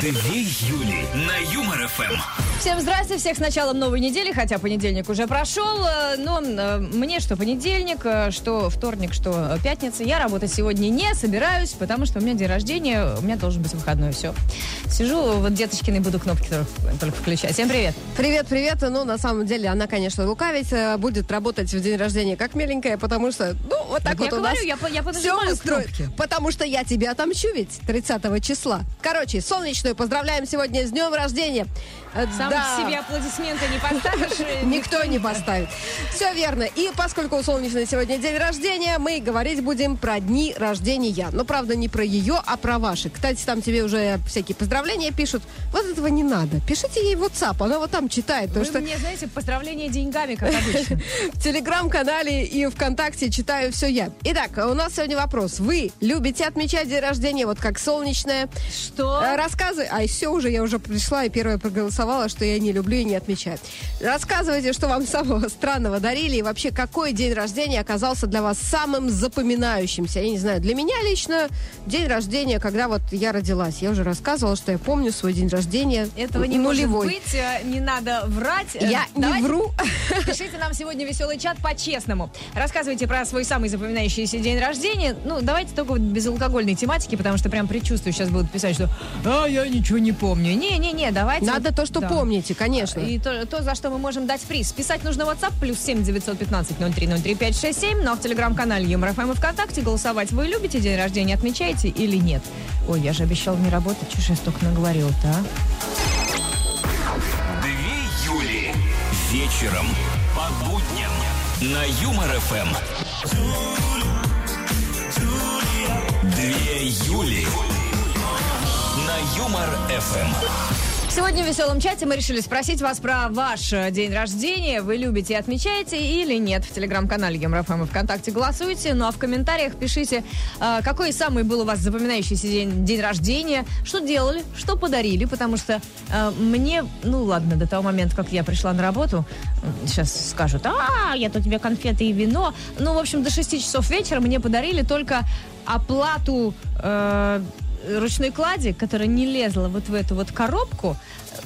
Две Юли на Юмор ФМ. Всем здрасте, всех с началом новой недели, хотя понедельник уже прошел, э, но э, мне что понедельник, э, что вторник, что пятница, я работать сегодня не собираюсь, потому что у меня день рождения, у меня должен быть выходной, все. Сижу, вот деточкиной буду кнопки только, только включать. Всем привет. Привет, привет. Ну, на самом деле, она, конечно, лукавить будет работать в день рождения как миленькая, потому что, ну, вот так Так вот я у говорю, нас я я все устроено. кнопки. Потому что я тебя отомщу ведь 30 числа. Короче, солнечную поздравляем сегодня с днем рождения. Сам да. себе аплодисменты не поставишь. Никто не поставит. Все верно. И поскольку у Солнечной сегодня день рождения, мы говорить будем про дни рождения. Но, правда, не про ее, а про ваши. Кстати, там тебе уже всякие поздравления пишут. Вот этого не надо. Пишите ей в WhatsApp, она вот там читает. Вы что мне, знаете, поздравления деньгами, как обычно. в Телеграм-канале и ВКонтакте читаю все я. Итак, у нас сегодня вопрос. Вы любите отмечать день рождения, вот как солнечное? Что? Э, Рассказывай. А все уже, я уже пришла и первая проголосовала, что я не люблю и не отмечаю. Рассказывайте, что вам самого странного дарили и вообще какой день рождения оказался для вас самым запоминающимся. Я не знаю, для меня лично день рождения, когда вот я родилась. Я уже рассказывала, что я помню свой день рождения. Этого не нулевой. может быть, э, не надо врать. Э, Я не давайте вру. Пишите нам сегодня веселый чат по-честному. Рассказывайте про свой самый запоминающийся день рождения. Ну, давайте только без алкогольной тематики, потому что прям предчувствую, сейчас будут писать, что «А, я ничего не помню». Не-не-не, давайте. Надо то, что да. помните, конечно. И то, то, за что мы можем дать приз. Писать нужно в WhatsApp плюс 7 915 0303 567, ну а в телеграм-канале Юмор ФМ и ВКонтакте голосовать. Вы любите день рождения, отмечаете или нет? Ой, я же обещал не работать, чушь я столько наговорил-то, а? Две Юли. Вечером по будням на Юмор ФМ. Две Юли на Юмор ФМ. Сегодня в веселом чате мы решили спросить вас про ваш э, день рождения. Вы любите и отмечаете или нет? В телеграм-канале Юмор ФМ и ВКонтакте голосуйте. Ну а в комментариях пишите, э, какой самый был у вас запоминающийся день, день рождения, что делали, что подарили, потому что э, мне, ну ладно, до того момента, как я пришла на работу, сейчас скажут, а, я тут тебе конфеты и вино. Ну, в общем, до 6 часов вечера мне подарили только оплату э, ручной клади, которая не лезла вот в эту вот коробку,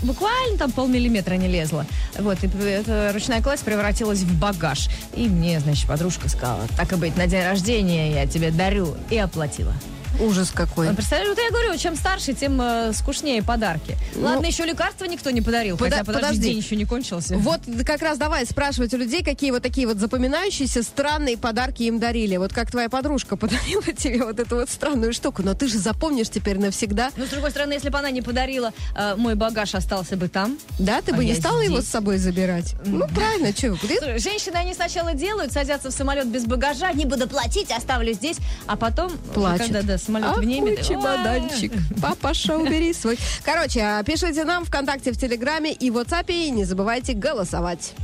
буквально там полмиллиметра не лезла. Вот, и эта ручная кладь превратилась в багаж. И мне, значит, подружка сказала, так и быть, на день рождения я тебе дарю. И оплатила. Ужас какой. Ну, Представляешь, вот я говорю, чем старше, тем э, скучнее подарки. Ладно, еще лекарства никто не подарил, Пода- хотя, подожди, подожди. день еще не кончился. Вот как раз давай спрашивать у людей, какие вот такие вот запоминающиеся странные подарки им дарили. Вот как твоя подружка подарила тебе вот эту вот странную штуку, но ты же запомнишь теперь навсегда. Но, с другой стороны, если бы она не подарила, э, мой багаж остался бы там. Да, ты А бы не стала его здесь. с собой забирать. Ну, правильно, что? Слушай, Женщины, они сначала делают, садятся в самолет без багажа, не буду платить, оставлю здесь, а потом, Плачут. когда да, самолет Ах, внемет, мой чемоданчик. Папаша, убери свой. Короче, пишите нам ВКонтакте, в Телеграме и в WhatsApp. И не забывайте голосовать.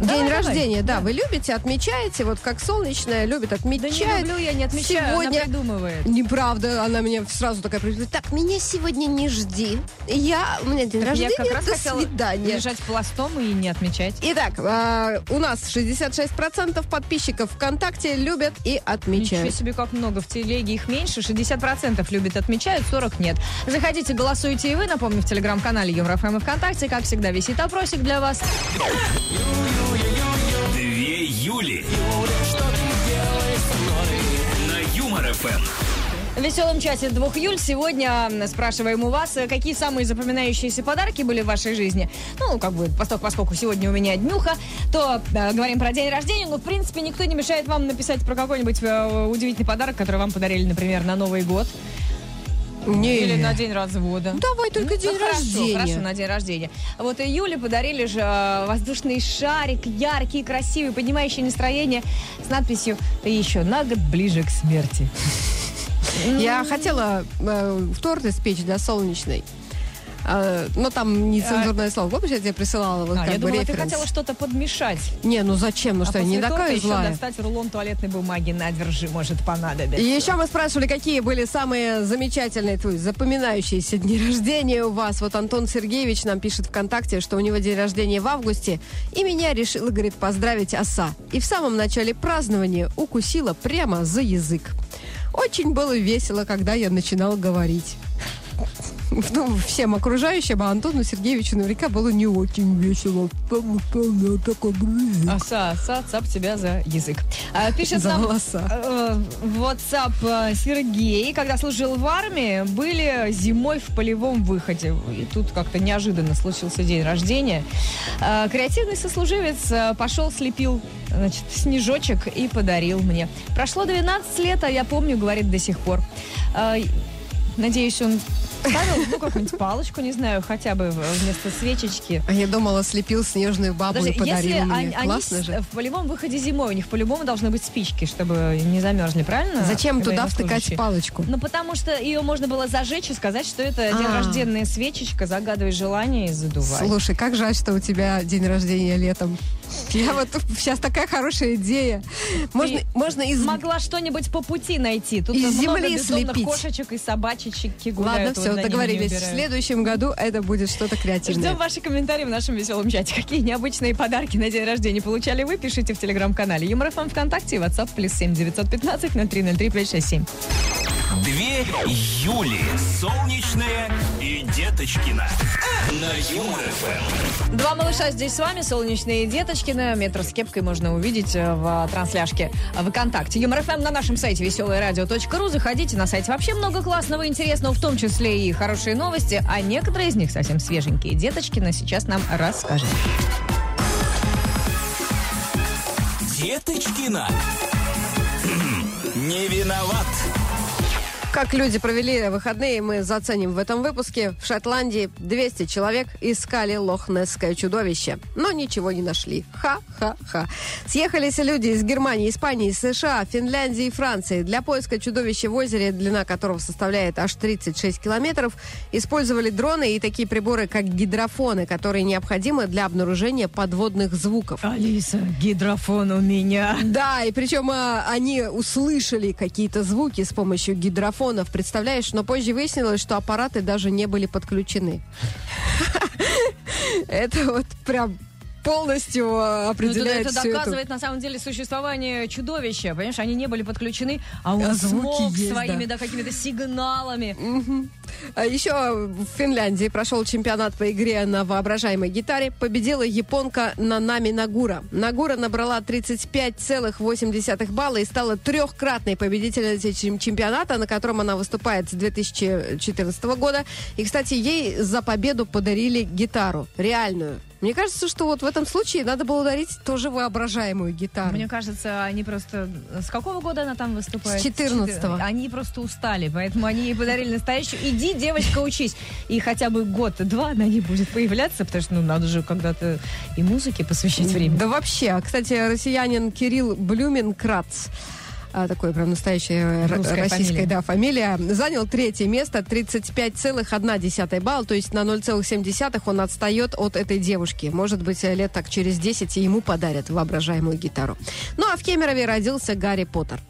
Давай, День давай. рождения, да, вы любите, отмечаете, вот как солнечная любит Да отмечать. не люблю я, не отмечаю, Сегодня она придумывает. Неправда, она меня сразу такая говорит, так, меня сегодня не жди. Я, у меня день Так рождения, я как раз до свидания. лежать пластом и не отмечать. Итак, а, у нас 66% подписчиков ВКонтакте любят и Ничего отмечают. себе, как много. В телеге их меньше. 60% любят, отмечают, 40 нет. Заходите, голосуйте и вы. Напомню, в телеграм-канале Юмор-ФМ и ВКонтакте, как всегда, висит опросик для вас. Юли на Юмор ФМ. В веселом чате 2 июль сегодня спрашиваем у вас, э, какие самые запоминающиеся подарки были в вашей жизни. Ну, как бы, поскольку, поскольку сегодня у меня днюха, то э, говорим про день рождения, но, в принципе, никто не мешает вам написать про какой-нибудь э, удивительный подарок, который вам подарили, например, на Новый год. Не. Или на день развода. Давай только Ну, день хорошо, рождения. Хорошо, на день рождения. Вот и Юле подарили же э, воздушный шарик, яркий, красивый, поднимающий настроение, с надписью «Ты еще на год ближе к смерти». Я хотела э, торт испечь для солнечной. А, но там нецензурное слово. Помнишь, я тебе присылала вот А, как я бы думала, ты референс? хотела что-то подмешать. Не, ну зачем? Ну а что, я не такая еще злая. достать рулон туалетной бумаги на держи может понадобиться. И еще мы спрашивали, какие были самые замечательные, твои запоминающиеся дни рождения у вас. Вот Антон Сергеевич нам пишет ВКонтакте, что у него день рождения в августе, и меня решила, говорит, поздравить оса. И в самом начале празднования укусила прямо за язык. Очень было весело, когда я начинал говорить. Ну, всем окружающим, а Антону Сергеевичу наверняка было не очень весело. Я такой... Оса, оса, цап тебя за язык. А, пишет За нам волоса. э, WhatsApp э, Сергей, когда служил в армии, были зимой в полевом выходе. И тут как-то неожиданно случился день рождения. Э, Креативный сослуживец э, пошел, слепил значит, снежочек и подарил мне. Прошло 12 лет, а я помню, говорит до сих пор. Э, Надеюсь, он ставил ну, какую-нибудь палочку, не знаю, хотя бы вместо свечечки. А я думала, слепил снежную бабу Подожди, и подарил если мне. они, они Классно с- же. в полевом выходе зимой, у них по-любому должны быть спички, чтобы не замерзли, правильно? Зачем туда втыкать палочку? Ну, потому что ее можно было зажечь и сказать, что это день А. рожденная свечечка, загадывай желание и задувай. Слушай, как жаль, что у тебя день рождения летом. Я вот сейчас такая хорошая идея. Можно, Ты можно из... Могла что-нибудь по пути найти. Тут Из земли слепить. кошечек и собачечки Ладно, гуляют. вот все, не договорились. В следующем году это будет что-то креативное. Ждем ваши комментарии в нашем веселом чате. Какие необычные подарки на день рождения получали вы? Пишите в телеграм-канале Юмор ФМ ВКонтакте и WhatsApp плюс 7 915 0303 567. Две Юли. Солнечная и Деточкина. На Юмор ФМ. Два малыша здесь с вами, солнечные деточкины. Метр с кепкой можно увидеть э, в трансляшке ВКонтакте. Юмор ФМ на нашем сайте веселое Заходите на сайт. Вообще много классного и интересного, в том числе и хорошие новости, а некоторые из них совсем свеженькие. Деточкина сейчас нам расскажет. Деточкина. М, Не виноват. Как люди провели выходные, мы заценим в этом выпуске. В Шотландии 200 человек искали лохнесское чудовище, но ничего не нашли. Ха-ха-ха. Съехались люди из Германии, Испании, США, Финляндии и Франции. Для поиска чудовища в озере, длина которого составляет аж 36 километров, использовали дроны и такие приборы, как гидрофоны, которые необходимы для обнаружения подводных звуков. Алиса, гидрофон у меня. Да, и причем а, они услышали какие-то звуки с помощью гидрофонов, представляешь? Но позже выяснилось, что аппараты даже не были подключены. Это вот прям полностью а, Ну, это, определяет это всю эту- доказывает на самом деле существование чудовища. Понимаешь, они не были подключены, а он А смог есть, своими да. да, какими-то сигналами. А Еще в Финляндии прошел чемпионат по игре на воображаемой гитаре. Победила японка Нанами Нагура. Нагура набрала 35,8 балла и стала трехкратной победительницей чемпионата, на котором она выступает с 2014 года. И, кстати, ей за победу подарили гитару. Реальную. Мне кажется, что вот в этом случае надо было дарить тоже воображаемую гитару. Мне кажется, они просто... С какого года она там выступает? С 14-го. Они просто устали, поэтому они ей подарили настоящую. Иди, девочка, учись. И хотя бы год-два она не будет появляться, потому что ну, надо же когда-то и музыке посвящать время. Да вообще. А, Кстати, россиянин Кирилл Блюменкрац а, такой прям настоящая Русская российская фамилия. Да, фамилия, занял третье место, 35,1 балл, то есть на 0,7 он отстает от этой девушки. Может быть, лет так через 10 и ему подарят воображаемую гитару. Ну а в Кемерове родился Гарри Поттер.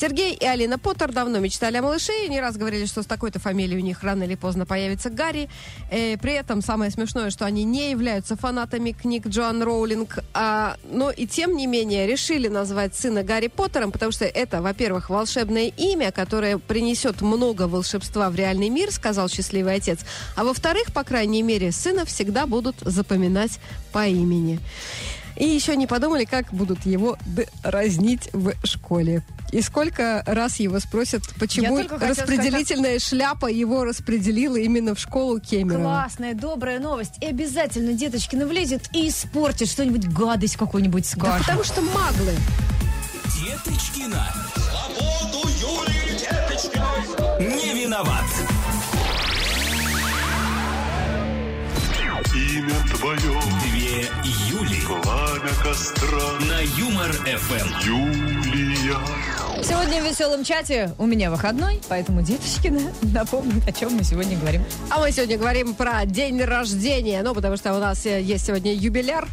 Сергей и Алина Поттер давно мечтали о малыше и не раз говорили, что с такой-то фамилией у них рано или поздно появится Гарри. Э, при этом самое смешное, что они не являются фанатами книг Джоан Роулинг, а, но и тем не менее решили назвать сына Гарри Поттером, потому что это, во-первых, волшебное имя, которое принесет много волшебства в реальный мир, сказал счастливый отец, а во-вторых, по крайней мере, сына всегда будут запоминать по имени. И еще не подумали, как будут его разнить в школе. И сколько раз его спросят, почему распределительная шляпа его распределила именно в школу Кемерово. Классная, добрая новость. И обязательно деточкина влезет и испортит что-нибудь, гадость какую-нибудь Да скажет. потому что маглы. Деточкина. Свободу Юлии Деточкиной. Не виноват. Имя твое, Две Юли. пламя костра, На Юмор ФМ. Юлия. Сегодня в веселом чате у меня выходной, поэтому деточкина напомнит, о чем мы сегодня говорим. А мы сегодня говорим про день рождения. Ну, потому что у нас э, есть сегодня юбиляр.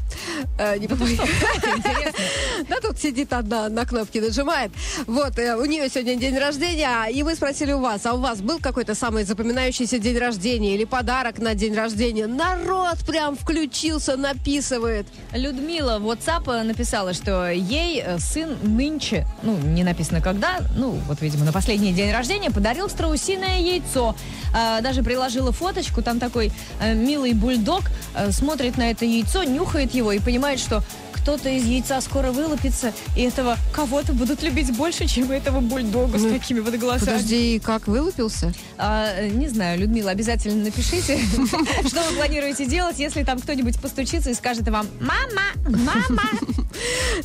Э, не потому- Интересно. Да тут сидит одна на кнопке нажимает. Вот, э, у нее сегодня день рождения, и мы спросили у вас, а у вас был какой-то самый запоминающийся день рождения или подарок на день рождения? Народ прям включился, написывает. Людмила в WhatsApp написала, что ей э, сын нынче, ну, не написано когда, ну, вот, видимо, на последний день рождения подарил страусиное яйцо. А, даже приложила фоточку, там такой э, милый бульдог э, смотрит на это яйцо, нюхает его и понимает, что кто-то из яйца скоро вылупится, и этого кого-то будут любить больше, чем этого бульдога с Ну, такими вот глазами. Подожди, как вылупился? А, не знаю, Людмила, обязательно напишите, что вы планируете делать, если там кто-нибудь постучится и скажет вам «Мама! Мама!»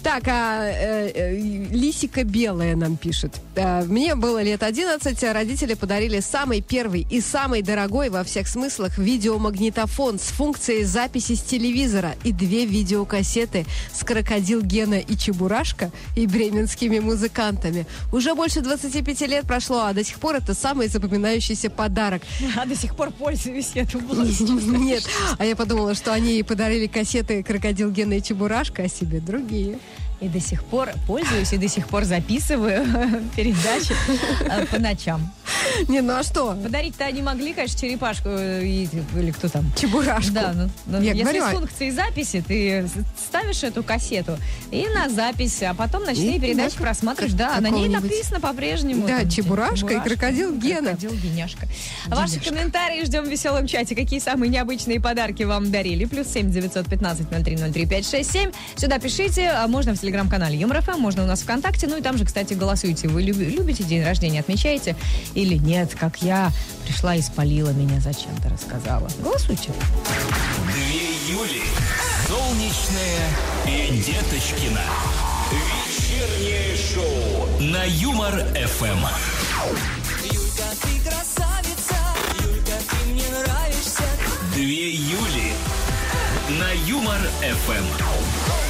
Так, а э, э, Лисика Белая нам пишет. Э, Мне было лет 11, а родители подарили самый первый и самый дорогой во всех смыслах видеомагнитофон с функцией записи с телевизора и две видеокассеты с крокодил Гена и Чебурашка и бременскими музыкантами. Уже больше 25 лет прошло, а до сих пор это самый запоминающийся подарок. А до сих пор пользуюсь, я думала. Нет, а я подумала, что они подарили кассеты «Крокодил Гена и Чебурашка», а себе другие. И до сих пор пользуюсь, и до сих пор записываю передачи э, по ночам. Не, ну а что? Подарить-то они могли, конечно, черепашку э, и- или кто там. Чебурашку. Да, ну, ну, Я если говорю, с а- функцией записи, ты ставишь эту кассету и на запись, а потом ночные И передачи на просматриваешь. Да, на ней написано по-прежнему. Да, там, Чебурашка и крокодил Гена. Крокодил Геняшка. Ваши комментарии ждем в веселом чате. Какие самые необычные подарки вам дарили? Плюс семь девятьсот пятнадцать ноль три ноль три пять шесть семь. Сюда пишите. А Можно в телеграм-канале Юмор ФМ, можно у нас ВКонтакте. Ну и там же, кстати, голосуйте. Вы люби- любите день рождения, отмечаете или нет? Как я пришла и спалила меня зачем-то рассказала. Голосуйте. Две Юли. Солнечная и Деточкина. Вечернее шоу на Юмор-ФМ. Юлька, ты красавица, Юлька, ты мне нравишься. Две Юли на Юмор-ФМ.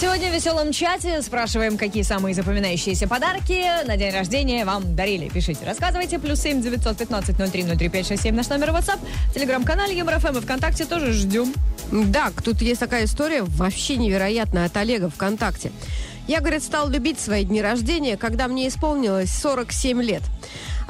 Сегодня в веселом чате спрашиваем, какие самые запоминающиеся подарки на день рождения вам дарили. Пишите, рассказывайте. Плюс семь девятьсот пятнадцать ноль три ноль три пять шесть семь наш номер WhatsApp. Телеграм-канале Юмор ФМ и ВКонтакте тоже ждем. Да, тут есть такая история вообще невероятная от Олега ВКонтакте. Я, говорит, стал любить свои дни рождения, когда мне исполнилось 47 лет.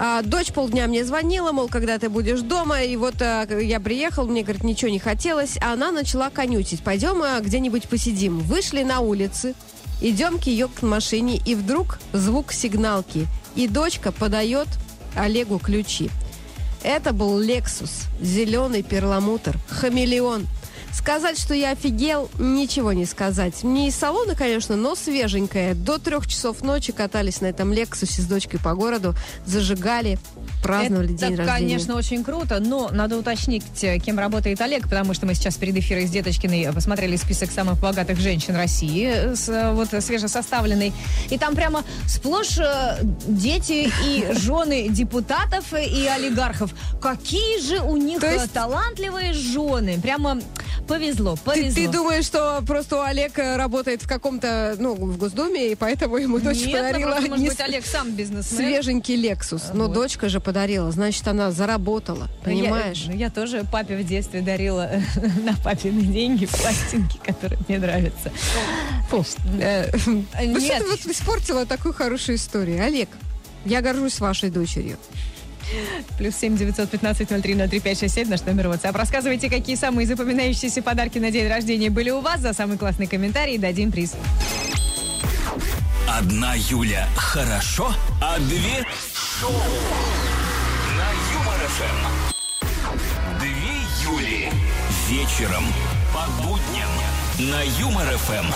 А, дочь полдня мне звонила, мол, когда ты будешь дома, и вот а, я приехал, мне, говорит, ничего не хотелось, а она начала конючить. Пойдем а, где-нибудь посидим. Вышли на улицы, идем к ее к машине, и вдруг звук сигналки. И дочка подает Олегу ключи. Это был Lexus, зеленый перламутр, хамелеон. Сказать, что я офигел, ничего не сказать. Не из салона, конечно, но свеженькая. До трех часов ночи катались на этом Лексусе с дочкой по городу, зажигали, праздновали Это, день рождения. конечно, очень круто, но надо уточнить, э, кем работает Олег, потому что мы сейчас перед эфиром с Деточкиной посмотрели список самых богатых женщин России, э, с, э, вот э, свежесоставленный. И там прямо сплошь э, дети и жены депутатов э, и олигархов. Какие же у них э, есть- талантливые жены. Прямо повезло, Ты, повезло. ты думаешь, что просто Олег э, работает в каком-то, ну, в Госдуме, и поэтому ему дочь Нет, подарила наоборот, может не быть, Олег сам бизнесмен. свеженький Лексус. Но Вот. дочка же подарила, значит, она заработала, понимаешь? Я, я тоже папе в детстве дарила на папины деньги пластинки, которые мне нравятся. Фу. Э, Ну что Нет, ты вот испортила такую хорошую историю? Олег, я горжусь вашей дочерью. плюс семь девятьсот пятнадцать ноль три ноль три пять шесть семь наш номер WhatsApp. Рассказывайте, какие самые запоминающиеся подарки на день рождения были у вас. За самый классный комментарий дадим приз. Одна Юля хорошо, а две шоу вечером по будням на Юмор-ФМ.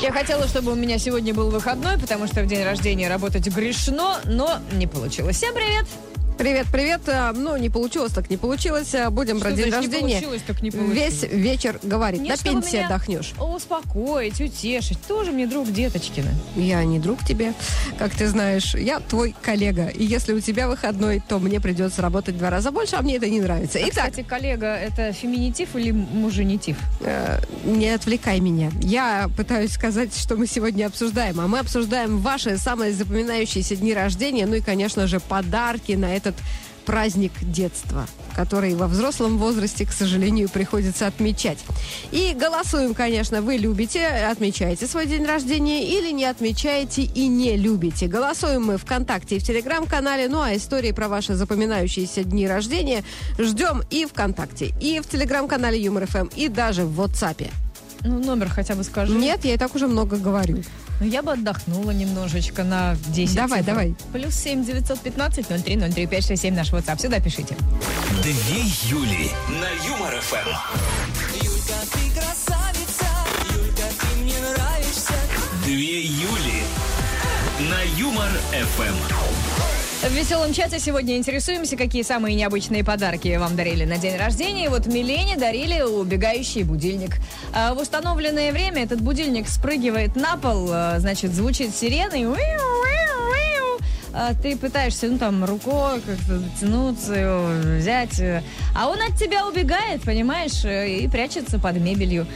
Я хотела, чтобы у меня сегодня был выходной, потому что в день рождения работать грешно, но не получилось. Всем привет! Привет, привет. А, Ну, не получилось, так не получилось. А, Будем про Что день значит, не рождения. получилось, так не получилось? Весь вечер говорит. Нет, На пенсии меня отдохнешь. Успокоить, утешить. Тоже мне друг Деточкина. Я не друг тебе, как ты знаешь. Я твой коллега. И если у тебя выходной, то мне придется работать два раза больше, а мне это не нравится. А, Итак, кстати, коллега, это феминитив или муженитив? э, не отвлекай меня. Я пытаюсь сказать, что мы сегодня обсуждаем. А мы обсуждаем ваши самые запоминающиеся дни рождения. Ну и, конечно же, подарки на этот праздник детства, который во взрослом возрасте, к сожалению, приходится отмечать. И голосуем, конечно, вы любите, отмечаете свой день рождения или не отмечаете и не любите. Голосуем мы ВКонтакте и в Телеграм-канале, ну а истории про ваши запоминающиеся дни рождения ждем и ВКонтакте, и в Телеграм-канале Юмор ФМ, и даже в WhatsApp. Ну, номер хотя бы скажи. Нет, я и так уже много говорю. Ну, я бы отдохнула немножечко на 10 Давай, цифр. давай. Плюс 7 915 03 03 567 наш WhatsApp. Сюда пишите. Две Юли на Юмор ФМ. Юлька, ты красавица, Юлька, ты мне нравишься. Две Юли на Юмор ФМ. В веселом чате сегодня интересуемся, какие самые необычные подарки вам дарили на день рождения. И вот Милене дарили убегающий будильник. А в установленное время этот будильник спрыгивает на пол, а, значит, звучит сирена и... ты пытаешься, ну, там, рукой как-то дотянуться, его взять. А он от тебя убегает, понимаешь, э, и прячется под мебелью.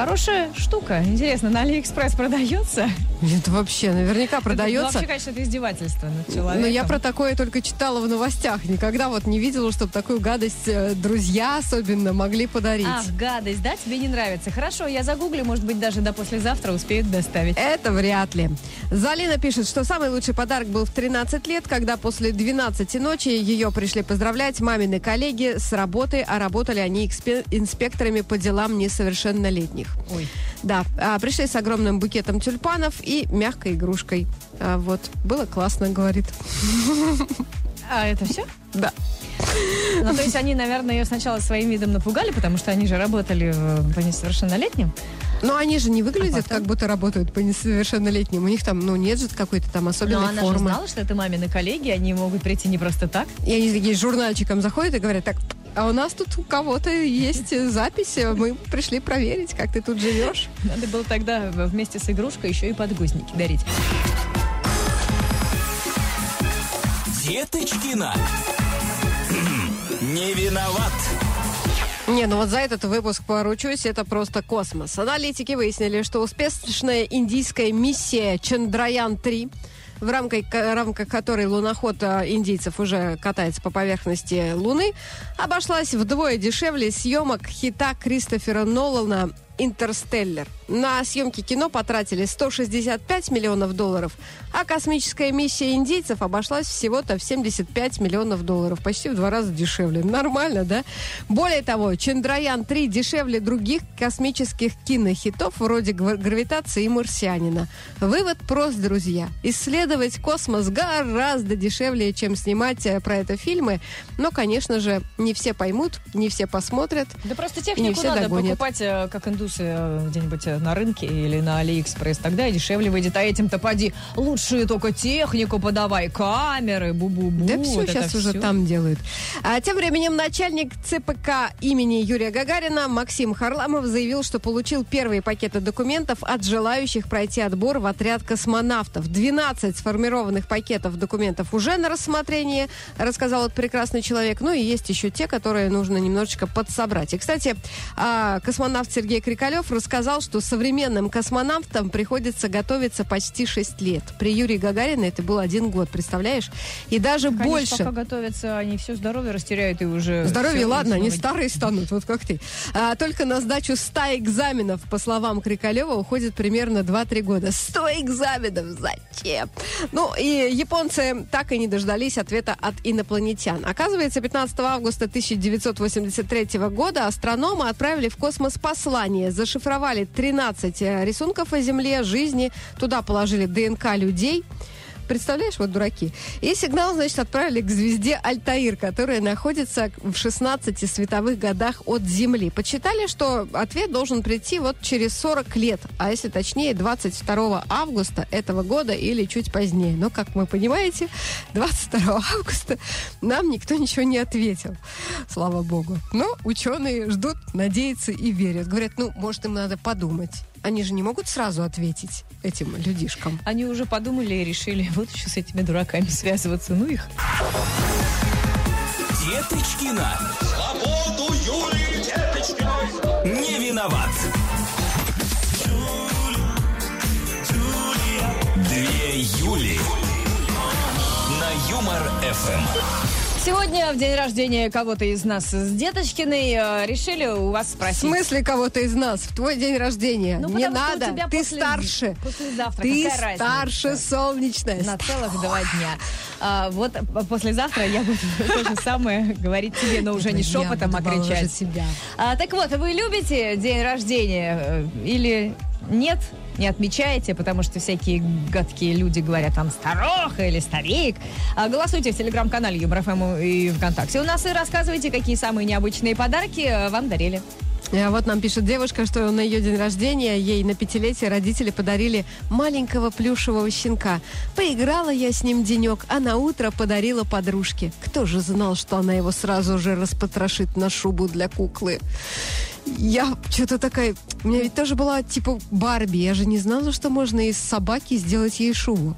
Хорошая штука. Интересно, на Алиэкспресс продается? Это вообще наверняка Ну, продается. вообще, конечно, это издевательство над человеком. Но я про такое только читала в новостях. Никогда вот не видела, чтобы такую гадость э, друзья особенно могли подарить. Ах, гадость, да? Тебе не нравится? Хорошо, я загуглю, может быть, даже до послезавтра успеют доставить. Это вряд ли. Залина пишет, что самый лучший подарок был в 13 лет, когда после 12 ночи ее пришли поздравлять мамины коллеги с работы, а работали они инспекторами по делам несовершеннолетних. Ой. Да, а, пришли с огромным букетом тюльпанов и мягкой игрушкой. А, вот, было классно, говорит. А это все? Да. Ну, то есть они, наверное, ее сначала своим видом напугали, потому что они же работали по несовершеннолетним. Но они же не выглядят, А потом? как будто работают по несовершеннолетним. У них там, ну, нет же какой-то там Но особенной она же формы. знала, что это мамины коллеги, они могут прийти не просто так. И они такие с журнальчиком заходят и говорят, так, а у нас тут у кого-то есть запись, э, мы пришли проверить, как ты тут живешь. Надо было тогда вместе с игрушкой еще и подгузники дарить. Деточкина. Не виноват. Не, ну вот за этот выпуск поручусь, это просто космос. Аналитики выяснили, что успешная индийская миссия Чандраян-3 в рамках, рамках которой луноход а, индийцев уже катается по поверхности Луны, обошлась вдвое дешевле съемок хита Кристофера Нолана «Интерстеллар». На съемки кино потратили 165 миллионов долларов, а космическая миссия индейцев обошлась всего-то в 75 миллионов долларов. Почти в два раза дешевле. Нормально, да? Более того, Чандраян-3 дешевле других космических кинохитов вроде «Гва- «Гравитации» и «Марсианина». Вывод прост, друзья. Исследовать космос гораздо дешевле, чем снимать э, про это фильмы. Но, конечно же, не все поймут, не все посмотрят. Да просто технику надо догонят. покупать, э, как индусы, э, где-нибудь э, на рынке или на Алиэкспресс. Тогда и дешевле выйдет. А этим-то поди лучшую только технику подавай, камеры, бу-бу-бу. Да все вот сейчас уже там делают. А тем временем начальник ЦПК имени Юрия Гагарина Максим Харламов заявил, что получил первые пакеты документов от желающих пройти отбор в отряд космонавтов. 12 сформированных пакетов документов уже на рассмотрение, рассказал этот прекрасный человек. Ну и есть еще те, которые нужно немножечко подсобрать. И, кстати, а, космонавт Сергей Крикалев рассказал, что современным космонавтам приходится готовиться почти 6 лет. При Юрии Гагарине это был один год, представляешь? И даже Конечно, больше. пока готовятся, они все здоровье растеряют и уже... Здоровье, ладно, они старые станут, вот как ты. А, только на сдачу 100 экзаменов, по словам Крикалева, уходит примерно 2-3 года. 100 экзаменов, зачем? Ну, и японцы так и не дождались ответа от инопланетян. Оказывается, 15 августа 1983 года астрономы отправили в космос послание, зашифровали 13 э, рисунков о Земле, жизни, туда положили ДНК людей. Представляешь, вот дураки. И сигнал, значит, отправили к звезде Альтаир, которая находится в 16 световых годах от Земли. Подсчитали, что ответ должен прийти вот через 40 лет, а если точнее, 22 августа этого года или чуть позднее. Но, как вы понимаете, 22 августа нам никто ничего не ответил. Слава богу. Но ученые ждут, надеются и верят. Говорят, ну, может, им надо подумать. Они же не могут сразу ответить этим людишкам. Они уже подумали и решили, вот еще с этими дураками связываться. Ну их. Деточкина. Свободу Юлии Деточкиной. Не виноват. Две Юли. На Юмор ФМ. Сегодня в день рождения кого-то из нас с Деточкиной э, решили у вас В спросить. смысле кого-то из нас? В твой день рождения. Ну, Не надо. Ты после- старше. послезавтра. Ты Какая разница? старше, солнечная. На целых два дня. А, вот послезавтра я буду то же самое говорить тебе, но уже не шепотом, а кричать. А, так вот, вы любите день рождения э, или нет? Не отмечаете, потому что всякие гадкие люди говорят там староха или старик. А, голосуйте в телеграм-канале Юмор ФМ и ВКонтакте. У нас и рассказывайте, какие самые необычные подарки э, вам дарили. А Вот нам пишет девушка, что на ее день рождения ей на пятилетие родители подарили маленького плюшевого щенка. Поиграла я с ним денек, а на утро подарила подружке. Кто же знал, что она его сразу же распотрошит на шубу для куклы? Я что-то такая... У меня ведь тоже была типа Барби. Я же не знала, что можно из собаки сделать ей шубу.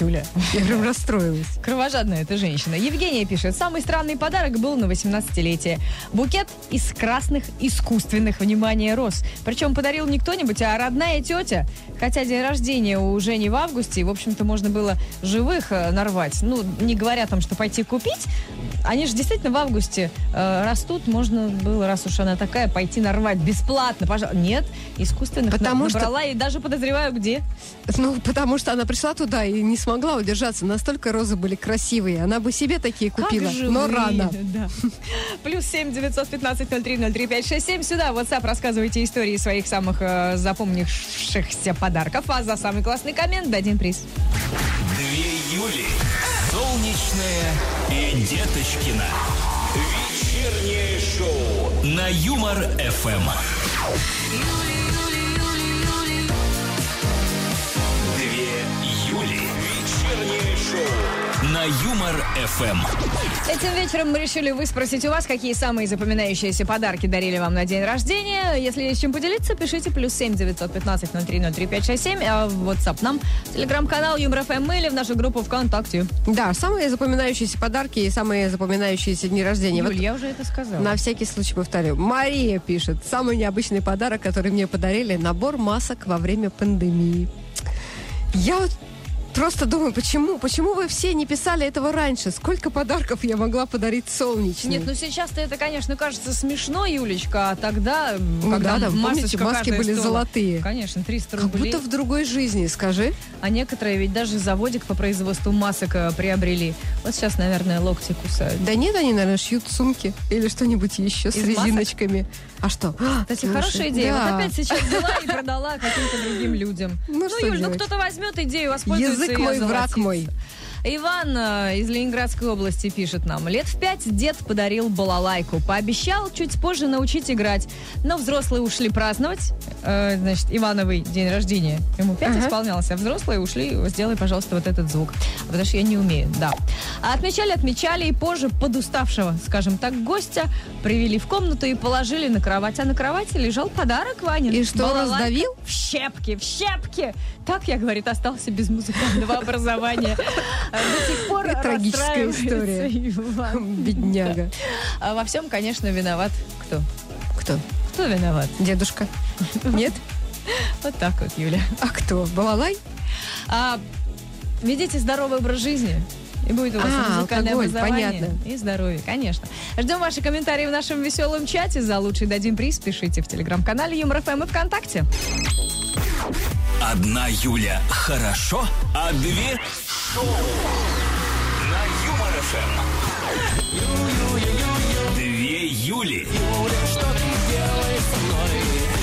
Юля. Я прям расстроилась. Кровожадная эта женщина. Евгения пишет, самый странный подарок был на 18-летие. Букет из красных искусственных, внимание, роз. Причем подарил не кто-нибудь, а родная тетя. Хотя день рождения уже не в августе, и, в общем-то, можно было живых э, нарвать. Ну, не говоря там, что пойти купить. Они же действительно в августе э, растут. Можно было, раз уж она такая, пойти нарвать бесплатно. Пожалуйста. Нет, искусственных Потому на- что- набрала и даже подозреваю, где. Ну, потому что она пришла туда и не смогла удержаться. Настолько розы были красивые. Она бы себе такие купила, но рано. Да. Плюс семь девятьсот пятнадцать ноль три ноль три пять шесть семь. Сюда, в WhatsApp, рассказывайте истории своих самых э, запомнившихся подарков. А за самый классный коммент дадим приз. Две Юли. Солнечная и Деточкина. Вечернее шоу на Юмор ФМ. Две Юли. Вечернее шоу на Юмор ФМ. Этим вечером мы решили выспросить у вас, какие самые запоминающиеся подарки дарили вам на день рождения. Если есть чем поделиться, пишите плюс семь девятьсот пятнадцать ноль три ноль три пять шесть семь. А в WhatsApp нам, телеграм-канал Юмор ФМ или в нашу группу ВКонтакте. Да, самые запоминающиеся подарки и самые запоминающиеся дни рождения. Вот Юль, я уже это сказала. на всякий случай повторю. Мария пишет. Самый необычный подарок, который мне подарили, набор масок во время пандемии. Я вот просто думаю, почему? Почему вы все не писали этого раньше? Сколько подарков я могла подарить солнечной? Нет, ну сейчас-то это, конечно, кажется смешно, Юлечка, а тогда, Ну когда да, да, помните, маски были стоила, золотые. Конечно, 300 Как рублей. будто в другой жизни, скажи. А некоторые ведь даже заводик по производству масок э, приобрели. Вот сейчас, наверное, локти кусают. Да нет, они, наверное, шьют сумки или что-нибудь еще с Из масок? резиночками. А что? А, Кстати, слушай, хорошая идея. да. Вот опять сейчас взяла и продала каким-то другим людям. Ну, что Юль, ну кто-то возьмет идею, воспользуется И мой, враг мой. Иван э, из Ленинградской области пишет нам. Лет в пять дед подарил балалайку. Пообещал чуть позже научить играть. Но взрослые ушли праздновать. Э, значит, Ивановый день рождения. Ему пять Ага. исполнялось, а взрослые ушли. Сделай, пожалуйста, вот этот звук. Потому что я не умею, да. А отмечали, отмечали, и позже подуставшего, скажем так, гостя привели в комнату и положили на кровать. А на кровати лежал подарок Ванин. И что, Балалайка раздавил? В щепки, в щепки. Так, я, говорит, остался без музыкального образования. А До сих пор трагическая история. Бедняга. А во всем, конечно, виноват кто? Кто? Кто виноват? Дедушка? Нет? Вот так вот, Юля. А кто? Балалай? А, ведите здоровый образ жизни. И будет у вас А, музыкальное алкоголь, образование понятно. и здоровье, конечно. Ждем ваши комментарии в нашем веселом чате. За лучший дадим приз. Пишите в телеграм-канале Юмор ФМ и ВКонтакте. Одна Юля хорошо, а две шоу на Юмор ФМ. Две Юли.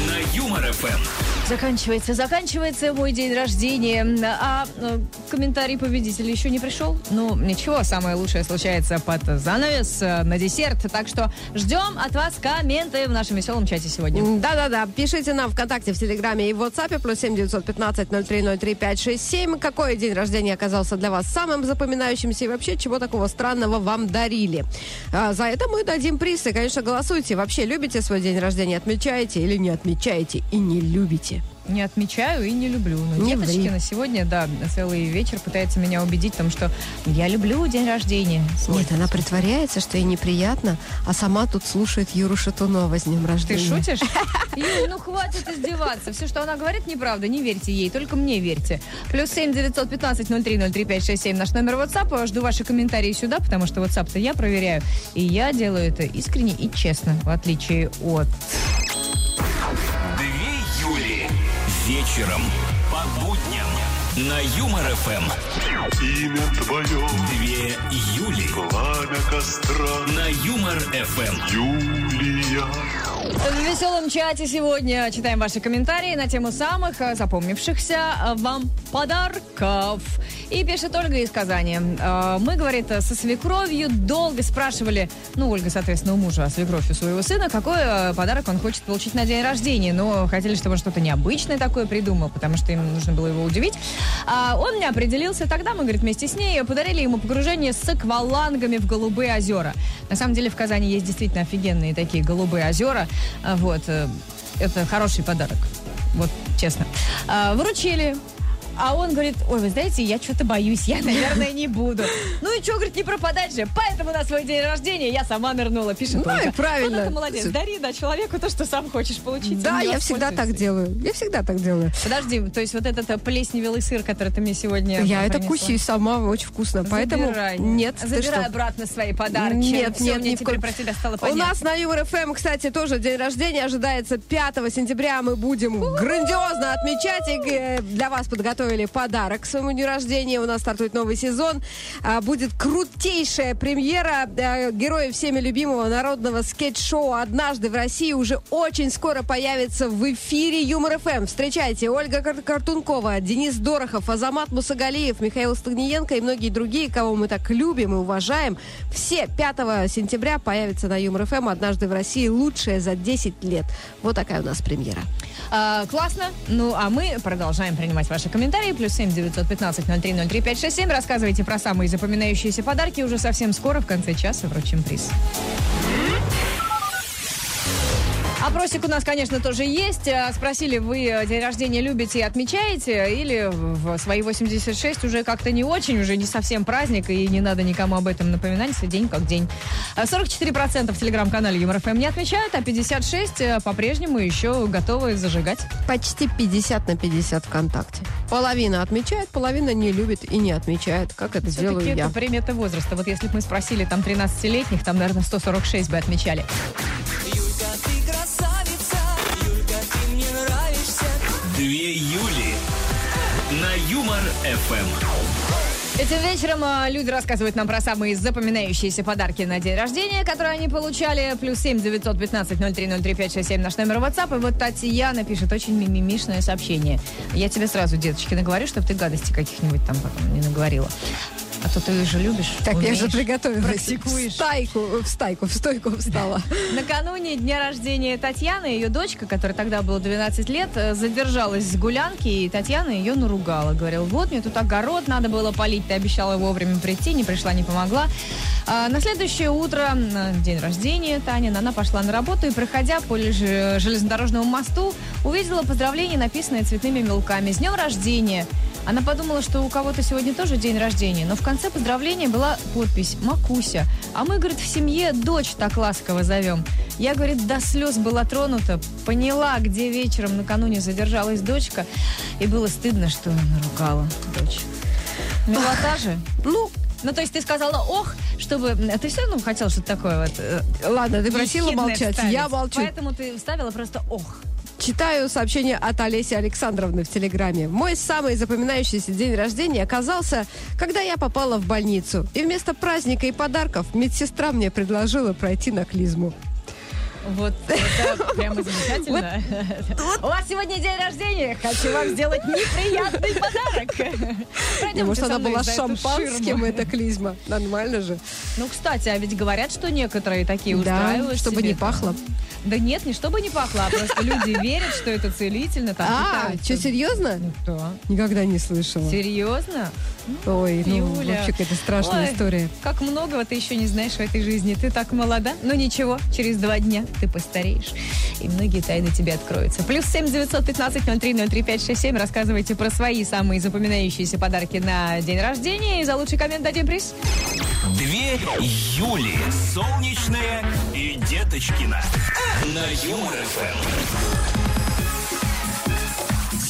На Юмор ФМ. Заканчивается, заканчивается мой день рождения. А э, комментарий победителя еще не пришел. Ну, ничего, самое лучшее случается под занавес э, на десерт. Так что ждем от вас комменты в нашем веселом чате сегодня. Да-да-да, пишите нам ВКонтакте, в Телеграме и в WhatsApp, плюс 7 915 0303 567. Какой день рождения оказался для вас самым запоминающимся и вообще чего такого странного вам дарили? А, за это мы дадим приз. И, конечно, голосуйте. Вообще любите свой день рождения, отмечаете или не отмечаете и не любите? Не отмечаю и не люблю. Но Не деточки ври. на сегодня, да, целый вечер пытаются меня убедить в том, что я люблю день рождения. свой. Нет, она притворяется, что ей неприятно, а сама тут слушает Юру Шатунова с днем Ты рождения. шутишь? Юль, ну хватит издеваться. Все, что она говорит, неправда. Не верьте ей, только мне верьте. Плюс семь девятьсот пятнадцать ноль три ноль три пять шесть семь наш номер WhatsApp. Жду ваши комментарии сюда, потому что WhatsApp-то я проверяю. И я делаю это искренне и честно, в отличие от... Вечером по будням на Юмор ФМ. Имя твое, Две Юли пламя костра, на Юмор ФМ. Юлия. В веселом чате сегодня читаем ваши комментарии на тему самых э, запомнившихся э, вам подарков. И пишет Ольга из Казани. Э, Мы, говорит, со свекровью долго спрашивали, ну, Ольга, соответственно, у мужа, а свекровь у своего сына, какой подарок он хочет получить на день рождения. Но хотели, чтобы он что-то необычное такое придумал, потому что им нужно было его удивить. А он не определился. Тогда мы, говорит, вместе с ней подарили ему погружение с аквалангами в голубые озера. На самом деле в Казани есть действительно офигенные такие голубые озера. А, Вот. э, Это хороший подарок. Вот, честно. А, Вручили. А он говорит, ой, вы знаете, я что-то боюсь, я, наверное, не буду. Ну и что, говорит, не пропадать же. Поэтому на свой день рождения я сама нырнула, пишет Ну и правильно. Ну, ты молодец, дари да, человеку то, что сам хочешь получить. Да, я всегда так делаю. Я всегда так делаю. Подожди, то есть вот этот э, плесневелый сыр, который ты мне сегодня Я это и сама, очень вкусно. Поэтому нет, Забирай обратно свои подарки. Нет, нет, мне теперь про тебя стало У понятно. нас на Юмор ФМ, кстати, тоже день рождения ожидается 5 сентября. Мы будем грандиозно отмечать. И э, для вас подготовили подарок к своему дню рождения. У нас стартует новый сезон. А, Будет крутейшая премьера э, героев всеми любимого народного скетч-шоу «Однажды в России» уже очень скоро появится в эфире Юмор ФМ. Встречайте Ольга Кар- Картункова, Денис Дорохов, Азамат Мусагалиев, Михаил Стогниенко и многие другие, кого мы так любим и уважаем. Все 5 сентября появятся на Юмор ФМ «Однажды в России» лучшее за 10 лет. Вот такая у нас премьера. А, классно. Ну, а мы продолжаем принимать ваши комментарии. Плюс семь девятьсот пятнадцать ноль три ноль три пять шесть семь. Рассказывайте про самые запоминающиеся подарки. Уже совсем скоро, в конце часа, вручим приз. Опросик у нас, конечно, тоже есть. А, Спросили, вы э, день рождения любите и отмечаете? Или в свои 86 уже как-то не очень, уже не совсем праздник, и не надо никому об этом напоминать, если день как день. А 44% в телеграм-канале Юмор ФМ не отмечают, а 56% э, по-прежнему еще готовы зажигать. Почти 50 на 50 ВКонтакте. Половина отмечает, половина не любит и не отмечает, как это делаю Все-таки я. это примета возраста. Вот если бы мы спросили там 13-летних, там, наверное, 146 бы отмечали. Две Юли на Юмор ФМ. Этим вечером а, люди рассказывают нам про самые запоминающиеся подарки на день рождения, которые они получали. Плюс семь девятьсот пятнадцать ноль три ноль три пять шесть семь наш номер WhatsApp. И вот Татьяна пишет очень мимимишное сообщение. Я тебе сразу, деточки, наговорю, чтобы ты гадости каких-нибудь там потом не наговорила. А то ты же любишь. Так, я же умеешь, приготовилась. Практикуешь. В стайку, в стайку, в стойку встала. Накануне дня рождения Татьяны, ее дочка, которой тогда было 12 лет, э, задержалась с гулянки, и Татьяна ее наругала. Говорила, вот мне тут огород надо было полить, ты обещала вовремя прийти, не пришла, не помогла. А на следующее утро, на день рождения Танина, она пошла на работу и, проходя по железнодорожному мосту, увидела поздравление, написанное цветными мелками. С днем рождения! Она подумала, что у кого-то сегодня тоже день рождения, но в конце поздравления была подпись «Макуся». А мы, говорит, в семье дочь так ласково зовем. Я, говорит, до слез была тронута, поняла, где вечером накануне задержалась дочка, и было стыдно, что наругала дочь. Милота же. Ну, Ну, то есть ты сказала «ох», чтобы... Ты все равно хотела что-то такое вот... э, ладно, ты просила молчать, вставить. я молчу. Поэтому ты вставила просто «ох». Читаю сообщение от Олеси Александровны в Телеграме. Мой самый запоминающийся день рождения оказался, когда я попала в больницу. И вместо праздника и подарков медсестра мне предложила пройти на клизму. Вот это прямо замечательно. У вас сегодня день рождения. Хочу вам сделать неприятный подарок. Пройдемте может, она была шампанским, эта клизма. Нормально же. Ну, кстати, а ведь говорят, что некоторые такие Да, устраивают чтобы себе не пахло. Да нет, не чтобы не пахло, а просто люди верят, что это целительно. Там А, что, серьезно? Ну, да. Никогда не слышала. Серьезно? Ой, ну Юля. вообще какая-то страшная Ой, история. Как многого ты еще не знаешь в этой жизни. Ты так молода. Ну ничего, через два дня ты постареешь, и многие тайны тебе откроются. Плюс семь девятьсот пятнадцать ноль три ноль три пять шесть семь. Рассказывайте про свои самые запоминающиеся подарки на день рождения. И за лучший коммент дадим приз. Две Юли. Солнечная и Деточкина. На Юмор ФМ.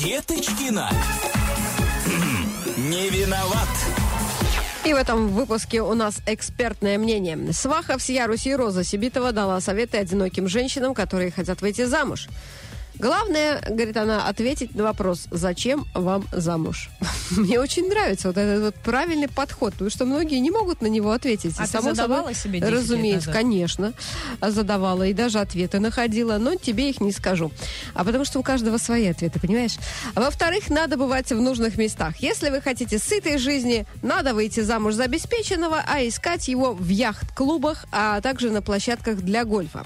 Деточкина. Не виноват. И в этом выпуске у нас экспертное мнение. Сваха всея Руси Роза Сибитова дала советы одиноким женщинам, которые хотят выйти замуж. Главное, говорит она, ответить на вопрос, зачем вам замуж? Мне очень нравится вот этот вот правильный подход, потому что многие не могут на него ответить. А И, ты само задавала собой, себе 10 лет Разумеется, конечно, задавала и даже ответы находила, но тебе их не скажу. А потому что у каждого свои ответы, понимаешь? А во-вторых, надо бывать в нужных местах. Если вы хотите сытой жизни, надо выйти замуж за обеспеченного, а искать его в яхт-клубах, а также на площадках для гольфа.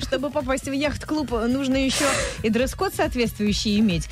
Чтобы попасть в яхт-клуб, нужно еще и дресс-код соответствующий иметь.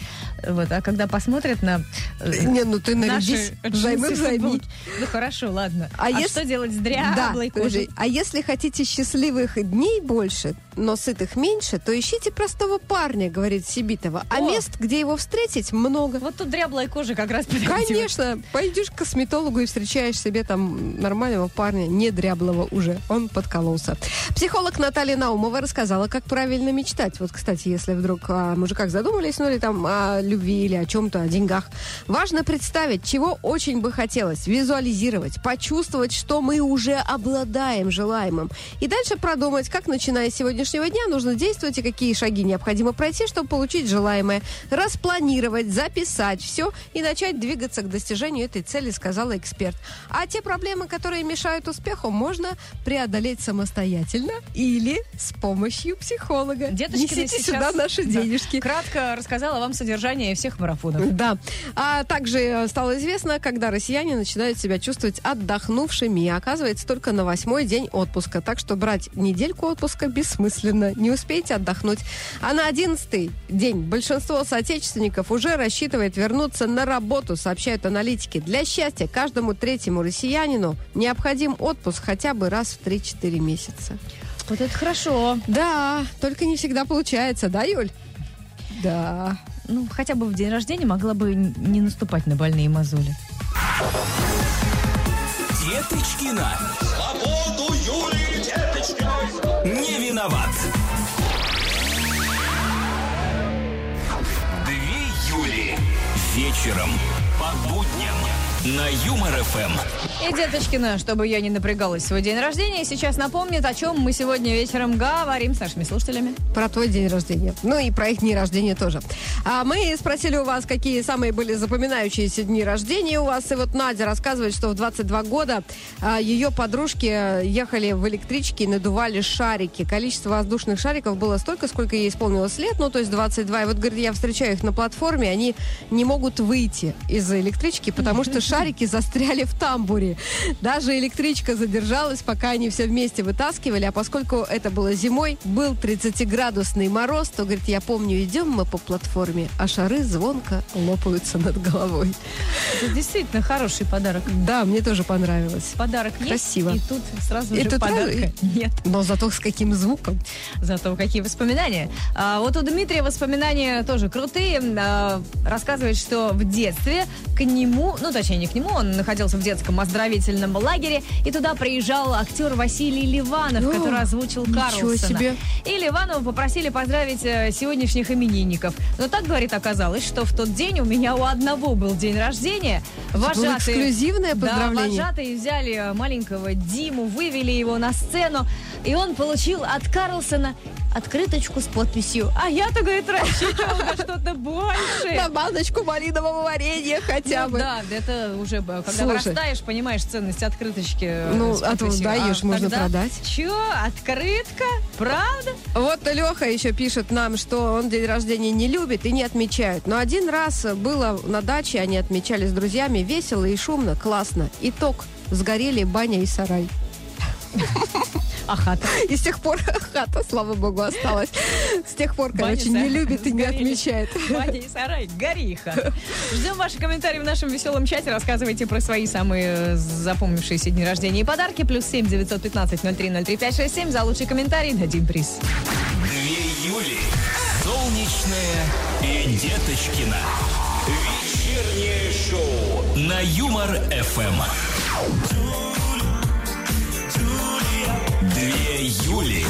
Вот, а когда посмотрят на э, Не, ну ты нарядись, займы взайми. Ну хорошо, ладно. А А, если- что делать с Да, дряблой подожди. кожей? а если хотите счастливых дней больше, но сытых меньше, то ищите простого парня, говорит Сибитова. А О. мест, где его встретить, много. Вот тут дряблая кожа как раз подойдет. Конечно, пойдешь к косметологу и встречаешь себе там нормального парня, не дряблого уже. Он подкололся. Психолог Наталья Наумова рассказала, как правильно мечтать. Вот, кстати, если вдруг о мужиках задумались, ну или там о любви или о чем-то, о деньгах. Важно представить, чего очень бы хотелось, визуализировать, почувствовать, что мы уже обладаем желаемым. И дальше продумать, как, начиная с сегодняшнего дня, нужно действовать и какие шаги необходимо пройти, чтобы получить желаемое. Распланировать, записать все и начать двигаться к достижению этой цели, сказала эксперт. А те проблемы, которые мешают успеху, можно преодолеть самостоятельно или с помощью психолога. Деточкина Несите сюда наши да, денежки. кратко рассказала вам содержание всех марафонов. Да. А также э, стало известно, когда россияне начинают себя чувствовать отдохнувшими. И оказывается, только на восьмой день отпуска. Так что брать недельку отпуска бессмысленно. Не успеете отдохнуть. А на одиннадцатый день большинство соотечественников уже рассчитывает вернуться на работу, сообщают аналитики. Для счастья каждому третьему россиянину необходим отпуск хотя бы раз в 3-4 месяца. Вот это хорошо. Да, только не всегда получается, да, Юль? Да. Ну, хотя бы в день рождения могла бы не наступать на больные мозоли. Деточкина. Свободу Вечером. По будням на Юмор ФМ. И, деточкина, чтобы я не напрягалась в свой день рождения, сейчас напомнит, о чем мы сегодня вечером говорим с нашими слушателями. Про твой день рождения. Ну и про их дни рождения тоже. А мы спросили у вас, какие самые были запоминающиеся дни рождения у вас. И вот Надя рассказывает, что в 22 года а, ее подружки ехали в электричке и надували шарики. Количество воздушных шариков было столько, сколько ей исполнилось лет, ну то есть 22. И вот, говорит, я встречаю их на платформе, они не могут выйти из электрички, потому что шарики застряли в тамбуре. Даже электричка задержалась, пока они все вместе вытаскивали, а поскольку это было зимой, был 30-градусный мороз, то, говорит, я помню, идем мы по платформе, а шары звонко лопаются над головой. Это действительно хороший подарок. Да, мне тоже понравилось. Подарок есть, Красиво. и тут сразу И же тут подарка сразу- нет. Но зато с каким звуком. Зато какие воспоминания. А, вот у Дмитрия воспоминания тоже крутые. А, рассказывает, что в детстве к нему, ну точнее не к нему, он находился в детском оздоровительном лагере, и туда приезжал актер Василий Ливанов, О, который озвучил Карлсона. себе. И Ливанова попросили поздравить э, сегодняшних именинников. Но так, говорит, оказалось, что в тот день у меня у одного был день рождения. было Вожатые- эксклюзивное поздравление? Да, вожатые взяли маленького Диму, вывели его на сцену, и он получил от Карлсона открыточку с подписью. А я-то, говорит, рассчитывал на что-то большее. На баночку малинового варенья хотя Ну бы. Да, это уже, когда Слушай. вырастаешь, понимаешь ценность открыточки. э, Ну, а то даешь, можно тогда- продать. Чё, открытка? Правда? Вот Леха еще пишет нам, что он день рождения не любит и не отмечает. Но один раз было на даче, они отмечали с друзьями, весело и шумно, классно. Итог. Сгорели баня и сарай. А хата? И с тех пор хата, слава богу, осталась. С тех пор, короче, Баня, не любит и не сгорели. отмечает. Баня и сарай, гори хата. Ждем ваши комментарии в нашем веселом чате. Рассказывайте про свои самые э, запомнившиеся дни рождения и подарки. Плюс семь девятьсот пятнадцать ноль три ноль три пять шесть семь. За лучший комментарий дадим приз. Две Юли. Солнечная и Деточкина. Вечернее шоу на Юмор-ФМ. Юли.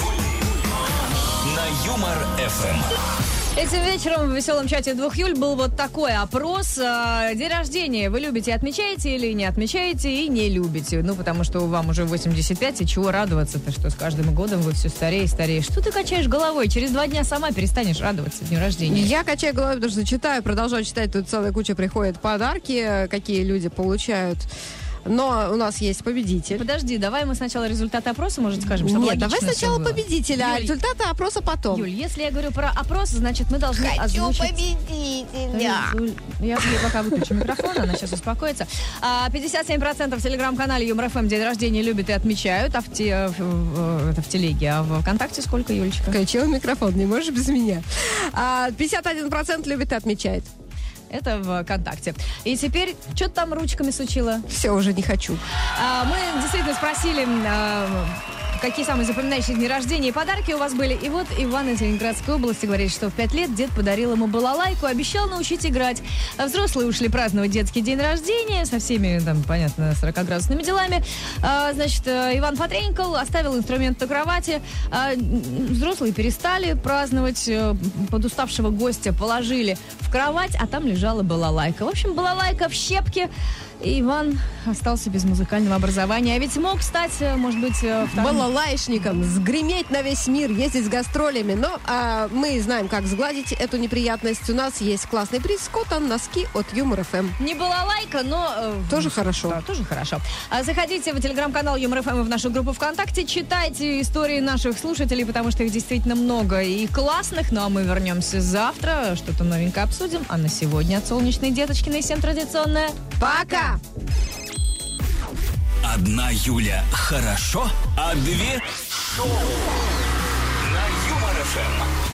На Юмор-ФМ. Этим вечером в веселом чате двух Юль был вот такой опрос. А, День рождения вы любите, отмечаете или не отмечаете и не любите? Ну, потому что вам уже 85, и чего радоваться-то, что с каждым годом вы все старее и старее. Что ты качаешь головой? Через два дня сама перестанешь радоваться дню рождения. Я качаю головой, потому что читаю, продолжаю читать, тут целая куча приходит подарки, какие люди получают. Но у нас есть победитель. Подожди, давай мы сначала результаты опроса, может, скажем, чтобы Нет, давай сначала победителя, а Юль, результаты опроса потом. Юль, если я говорю про опрос, значит, мы должны озвучить... победителя. Юль, Я ей пока выключу микрофон, она сейчас успокоится. А, 57% в телеграм-канале Юмор ФМ день рождения любят и отмечают, а в, те- в- в- это в телеге. А в ВКонтакте сколько, Юлечка? Включила микрофон, не можешь без меня. А, 51% любит и отмечает. Это в ВКонтакте. И теперь, что ты там ручками сучила? Все, уже не хочу. А, мы действительно спросили, а, какие самые запоминающие дни рождения и подарки у вас были. И вот Иван из Ленинградской области говорит, что в пять лет дед подарил ему балалайку, обещал научить играть. А взрослые ушли праздновать детский день рождения со всеми, там, понятно, 40-градусными делами. А, значит, э, Иван потренькал, оставил инструмент на кровати. А, взрослые перестали праздновать. э, Подуставшего гостя положили в кровать, а там лежала балалайка. В общем, балалайка в щепке. И Иван остался без музыкального образования. А ведь мог стать, э, может быть, э, вторым- Балалайшником, сгреметь на весь мир, ездить с гастролями. Но а, мы знаем, как сгладить эту неприятность. У нас есть классный приз Коттон носки от Юмор ФМ. Не балалайка, но... э, Тоже хорошо. Да, тоже хорошо. А заходите в телеграм-канал Юмор ФМ и в нашу группу ВКонтакте, читайте истории наших слушателей, потому что их действительно много и классных. Ну а мы вернемся завтра, что-то новенькое обсудим. А на сегодня от солнечной деточкиной всем традиционное Пока! Одна Юля хорошо, а две шоу на Юмор-ФМ.